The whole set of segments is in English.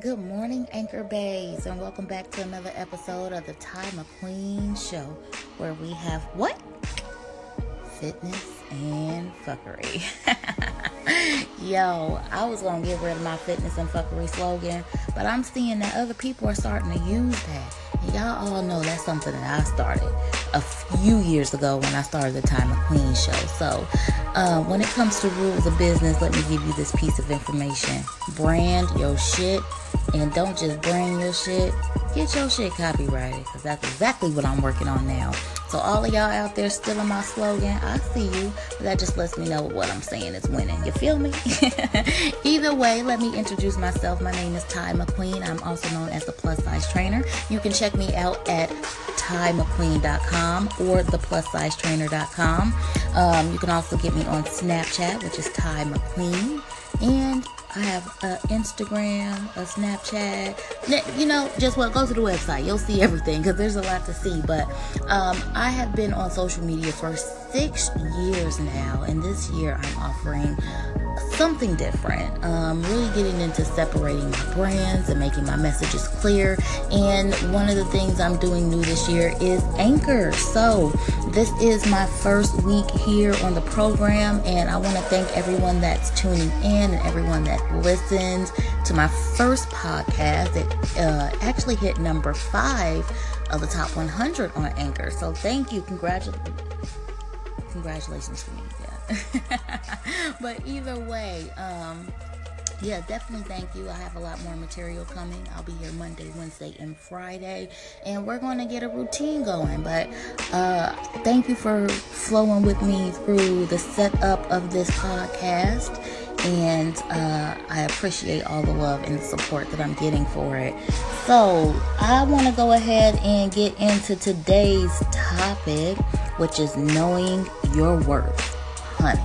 Good morning, Anchor Bays, and welcome back to another episode of the Ty McQueen Show, where we have what? Fitness and fuckery. Yo, I was gonna get rid of my fitness and fuckery slogan, but I'm seeing that other people are starting to use that. And y'all all know that's something that I started a few years ago when I started the Ty McQueen Show. So, uh, when it comes to rules of business, let me give you this piece of information. Brand your shit and don't just brand your shit. Get your shit copyrighted because that's exactly what I'm working on now. So all of y'all out there still stealing my slogan, I see you. That just lets me know what I'm saying is winning. You feel me? Either way, let me introduce myself. My name is Ty McQueen. I'm also known as the plus size trainer. You can check me out at tymcqueen.com or theplussizetrainer.com. Um, you can also get me on Snapchat, which is Ty McQueen. And I have an Instagram, a Snapchat. You know, just what go to the website. You'll see everything because there's a lot to see. But um, I have been on social media for six years now, and this year I'm offering something different. Um, really getting into separating my brands and making my messages clear. And one of the things I'm doing new this year is Anchor. So this is my first week here on the program, and I want to thank everyone that's tuning in and everyone that listened to my first podcast. It uh, actually hit number five of the top 100 on Anchor. So thank you. Congratulations. Congratulations to me. Yeah. but either way, um, yeah, definitely thank you. I have a lot more material coming. I'll be here Monday, Wednesday, and Friday, and we're going to get a routine going. But uh, thank you for flowing with me through the setup of this podcast. And uh, I appreciate all the love and support that I'm getting for it. So, I want to go ahead and get into today's topic, which is knowing your worth honey.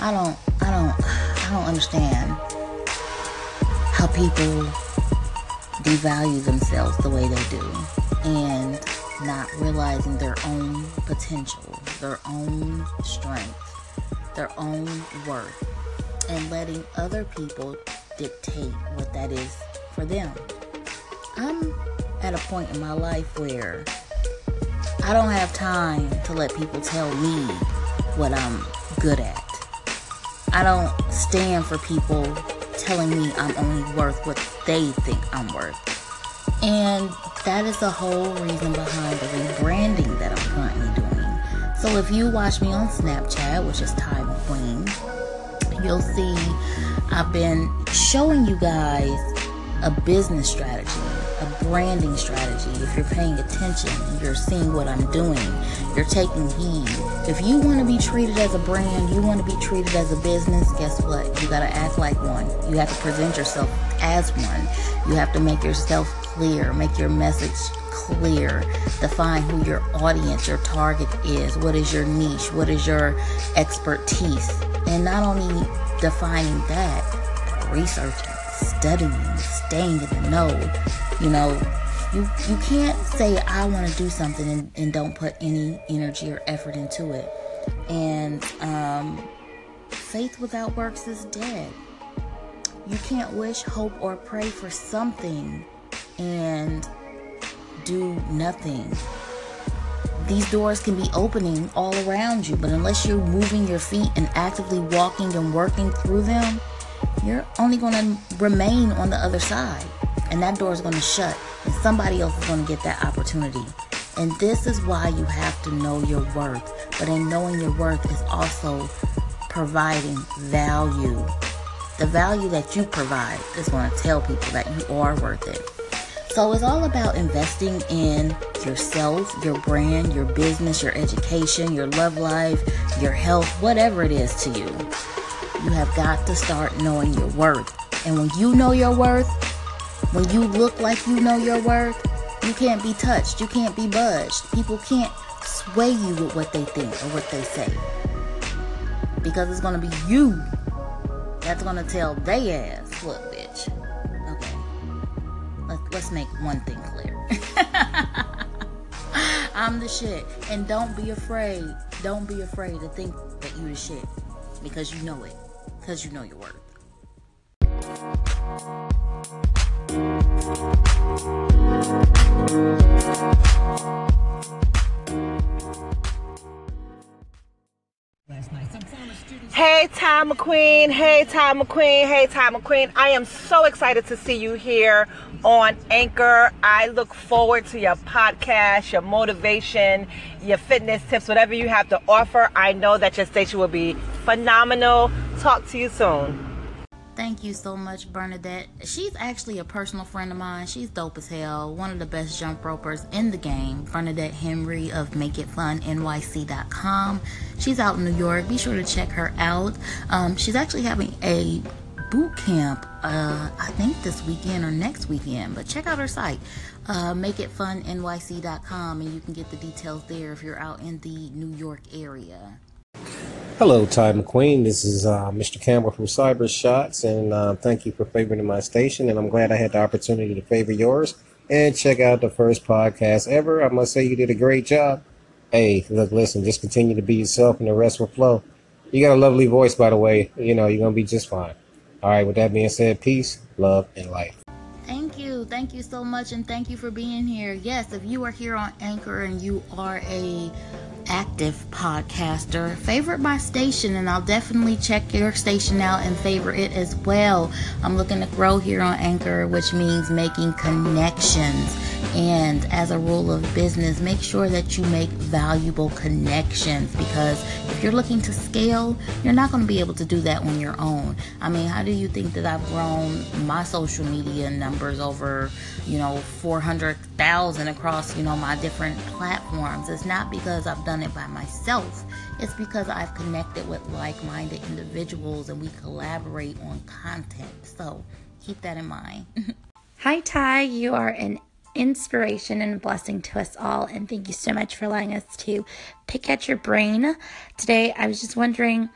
I don't, I don't, I don't understand how people devalue themselves the way they do and not realizing their own potential, their own strength, their own worth, and letting other people dictate what that is for them. I'm at a point in my life where I don't have time to let people tell me what I'm good at. I don't stand for people telling me I'm only worth what they think I'm worth. And that is the whole reason behind the rebranding that I'm currently doing. So if you watch me on Snapchat, which is Ty McQueen, you'll see I've been showing you guys a business strategy a branding strategy. If you're paying attention, you're seeing what I'm doing, you're taking heed. If you want to be treated as a brand, you want to be treated as a business, guess what? You got to act like one. You have to present yourself as one. You have to make yourself clear, make your message clear, define who your audience, your target is, what is your niche, what is your expertise. And not only defining that, researching, studying, staying in the know, you know, you you can't say I want to do something and, and, don't put any energy or effort into it. And um, faith without works is dead. You can't wish, hope, or pray for something and do nothing. These doors can be opening all around you, but unless you're moving your feet and actively walking and working through them, you're only going to remain on the other side and that door is going to shut and somebody else is going to get that opportunity. And this is why you have to know your worth. But in knowing your worth is also providing value. The value that you provide is going to tell people that you are worth it. So it's all about investing in yourself, your brand, your business, your education, your love life, your health, whatever it is to you. You have got to start knowing your worth. And when you know your worth, when you look like you know your worth, you can't be touched. You can't be budged. People can't sway you with what they think or what they say. Because it's going to be you that's going to tell they ass, look, bitch. Okay. Let's, let's make one thing clear. I'm the shit. And don't be afraid. Don't be afraid to think that you the shit. Because you know it because you know your worth. Hey, Ty McQueen. Hey, Ty McQueen. Hey, Ty McQueen. I am so excited to see you here on Anchor. I look forward to your podcast, your motivation, your fitness tips, whatever you have to offer. I know that your station will be phenomenal. Talk to you soon. Thank you so much, Bernadette. She's actually a personal friend of mine. She's dope as hell. One of the best jump ropers in the game. Bernadette Henry of MakeItFunNYC.com. She's out in New York. Be sure to check her out. Um, she's actually having a boot camp, uh, I think this weekend or next weekend. But check out her site, uh, MakeItFunNYC.com, and you can get the details there if you're out in the New York area. Hello, Ty McQueen. This is uh, Mr. Campbell from Cyber Shots, and uh, thank you for favoring my station. And I'm glad I had the opportunity to favor yours and check out the first podcast ever. I must say you did a great job. Hey, look, listen, just continue to be yourself, and the rest will flow. You got a lovely voice, by the way. You know, you're gonna be just fine. All right. With that being said, peace, love, and life. Thank you. So much, and thank you for being here. Yes, if you are here on Anchor and you are a active podcaster, favorite my station and I'll definitely check your station out and favor it as well. I'm looking to grow here on Anchor, which means making connections. And as a rule of business, make sure that you make valuable connections because if you're looking to scale, you're not going to be able to do that on your own. I mean, how do you think that I've grown my social media numbers over, you know, 400,000 across, you know, my different platforms? It's not because I've done it by myself. It's because I've connected with like-minded individuals and we collaborate on content. So, keep that in mind. Hi, Ty. You are an inspiration and blessing to us all. And thank you so much for allowing us to pick at your brain. Today, I was just wondering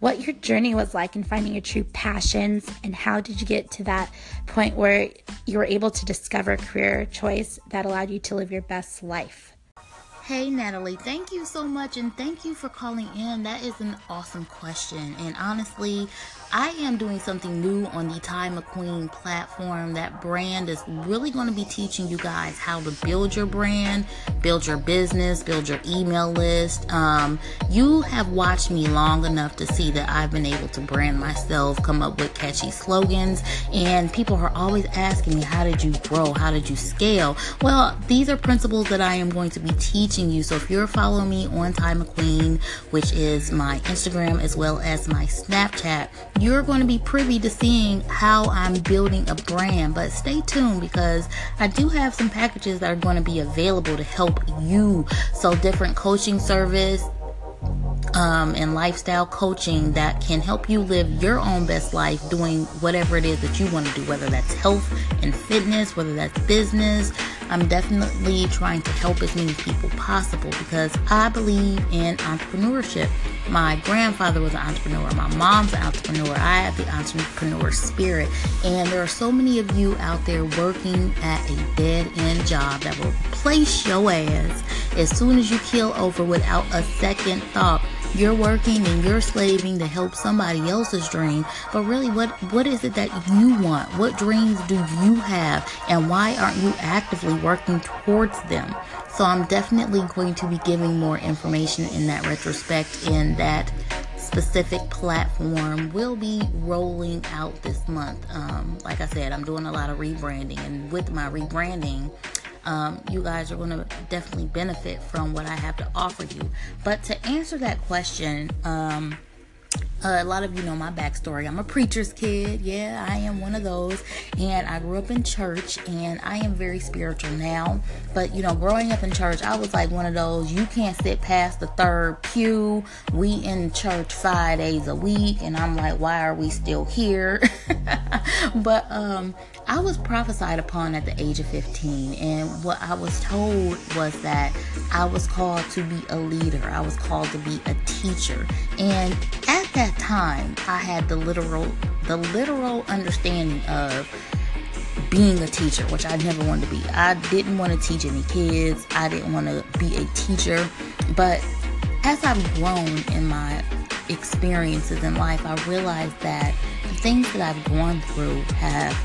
what your journey was like in finding your true passions and how did you get to that point where you were able to discover a career choice that allowed you to live your best life. Hey, Natalie, thank you so much and thank you for calling in. That is an awesome question. And honestly, I am doing something new on the Ty McQueen platform. That brand is really going to be teaching you guys how to build your brand, build your business, build your email list. Um, you have watched me long enough to see that I've been able to brand myself, come up with catchy slogans, and people are always asking me, How did you grow? How did you scale? Well, these are principles that I am going to be teaching you. So if you're following me on Ty McQueen, which is my Instagram as well as my Snapchat, you're going to be privy to seeing how I'm building a brand. But stay tuned because I do have some packages that are going to be available to help you. So, different coaching service, um, and lifestyle coaching that can help you live your own best life doing whatever it is that you want to do, whether that's health and fitness, whether that's business. I'm definitely trying to help as many people possible because I believe in entrepreneurship. My grandfather was an entrepreneur, my mom's an entrepreneur. I have the entrepreneur spirit, and there are so many of you out there working at a dead end job that will replace your ass as soon as you keel over without a second thought you're working and you're slaving to help somebody else's dream. But really what what is it that you want? What dreams do you have? And why aren't you actively working towards them? So i'm definitely going to be giving more information in that retrospect in that specific platform will be rolling out this month. Um, like i said i'm doing a lot of rebranding and with my rebranding um, you guys are going to definitely benefit from what I have to offer you. But to answer that question, um, uh, a lot of you know my backstory. I'm a preacher's kid. Yeah, I am one of those. And I grew up in church and I am very spiritual now. But you know, growing up in church, I was like one of those you can't sit past the third pew. We in church five days a week. And I'm like, why are we still here? but um, I was prophesied upon at the age of 15. And what I was told was that I was called to be a leader, I was called to be a teacher. And at that time, I had the literal the literal understanding of being a teacher, which I never wanted to be. I didn't want to teach any kids. I didn't want to be a teacher. But as I've grown in my experiences in life, I realized that the things that I've gone through have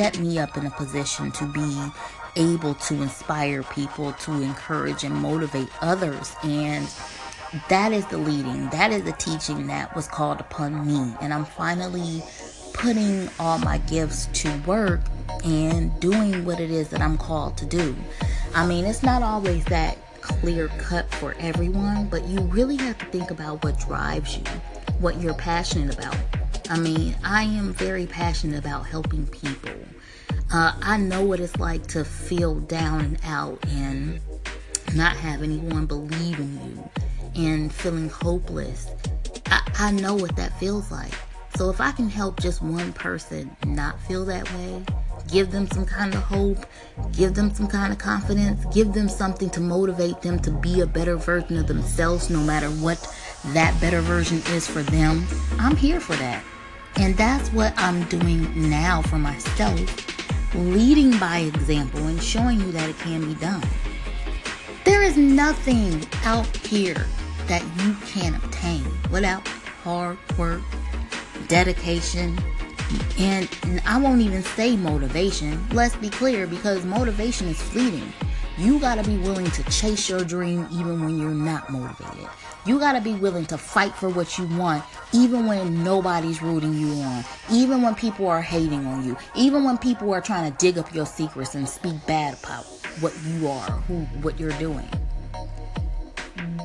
set me up in a position to be able to inspire people, to encourage and motivate others. And that is the leading, that is the teaching that was called upon me. And I'm finally putting all my gifts to work and doing what it is that I'm called to do. I mean, it's not always that clear cut for everyone, but you really have to think about what drives you, what you're passionate about. I mean, I am very passionate about helping people. Uh, I know what it's like to feel down and out and not have anyone believe in you and feeling hopeless. I, I know what that feels like. So if I can help just one person not feel that way, give them some kind of hope, give them some kind of confidence, give them something to motivate them to be a better version of themselves, no matter what that better version is for them, I'm here for that. And that's what I'm doing now for myself, leading by example and showing you that it can be done. There is nothing out here that you can obtain without hard work, dedication, and I won't even say motivation. Let's be clear because motivation is fleeting. You got to be willing to chase your dream even when you're not motivated. You got to be willing to fight for what you want even when nobody's rooting you on. Even when people are hating on you. Even when people are trying to dig up your secrets and speak bad about what you are, who what you're doing.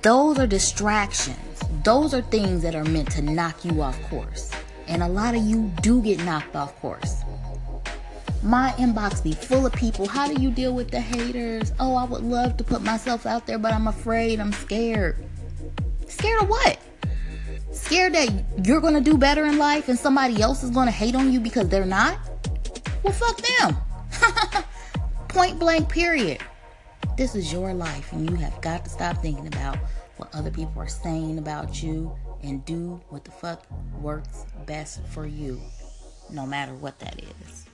Those are distractions. Those are things that are meant to knock you off course. And a lot of you do get knocked off course. My inbox be full of people. How do you deal with the haters? Oh, I would love to put myself out there, but I'm afraid. I'm scared. Scared of what? Scared that you're to do better in life and somebody else is to hate on you because they're not? Well, fuck them. Point blank, period. This is your life, and you have got to stop thinking about what other people are saying about you and do what the fuck works best for you, no matter what that is.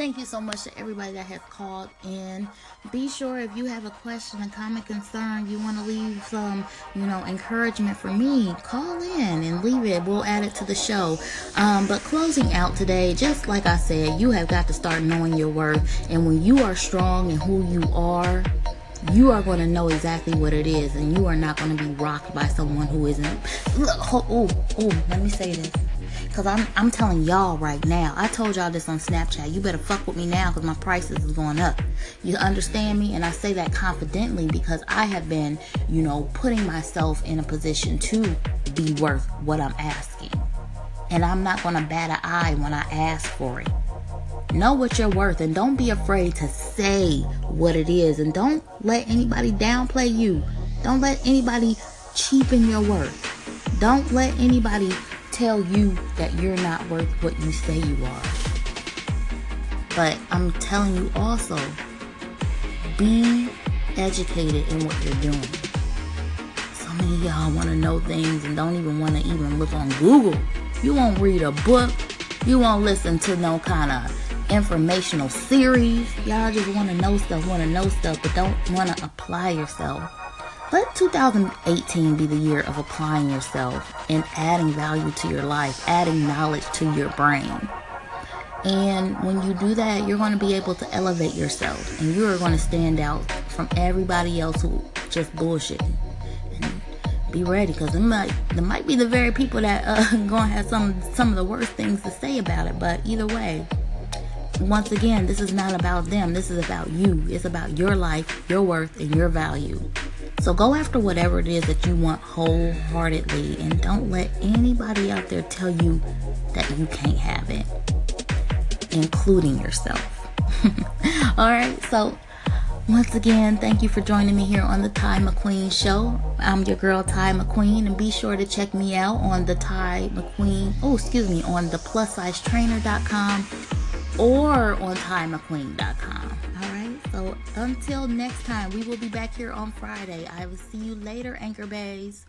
Thank you so much to everybody that has called in. Be sure if you have a question, a comment, concern, you want to leave some, you know, encouragement for me, call in and leave it. We'll add it to the show. Um, but closing out today, just like I said, you have got to start knowing your worth. And when you are strong and who you are, you are going to know exactly what it is, and you are not going to be rocked by someone who isn't. Look, oh, oh, let me say this. Cause I'm I'm telling y'all right now. I told y'all this on Snapchat. You better fuck with me now because my prices is going up. You understand me? And I say that confidently because I have been, you know, putting myself in a position to be worth what I'm asking. And I'm not gonna bat an eye when I ask for it. Know what you're worth and don't be afraid to say what it is and don't let anybody downplay you. Don't let anybody cheapen your worth. Don't let anybody tell you that you're not worth what you say you are. But I'm telling you also, be educated in what you're doing. So many y'all want to know things and don't even want to even look on Google. You won't read a book. You won't listen to no kind of informational series. Y'all just want to know stuff, want to know stuff, but don't want to apply yourself. Let 2018 be the year of applying yourself and adding value to your life, adding knowledge to your brain. And when you do that, you're going to be able to elevate yourself and you're going to stand out from everybody else who just bullshit. And be ready because there might, there might be the very people that uh, going to have some, some of the worst things to say about it. But either way, once again, this is not about them. This is about you. It's about your life, your worth, and your value. So go after whatever it is that you want wholeheartedly and don't let anybody out there tell you that you can't have it, including yourself. All right, so once again, thank you for joining me here on the Ty McQueen Show. I'm your girl Ty McQueen, and be sure to check me out on the Ty McQueen, oh, excuse me, on the plussizetrainer.com or on TyMcQueen.com. So until next time, we will be back here on Friday. I will see you later, Anchor Bays.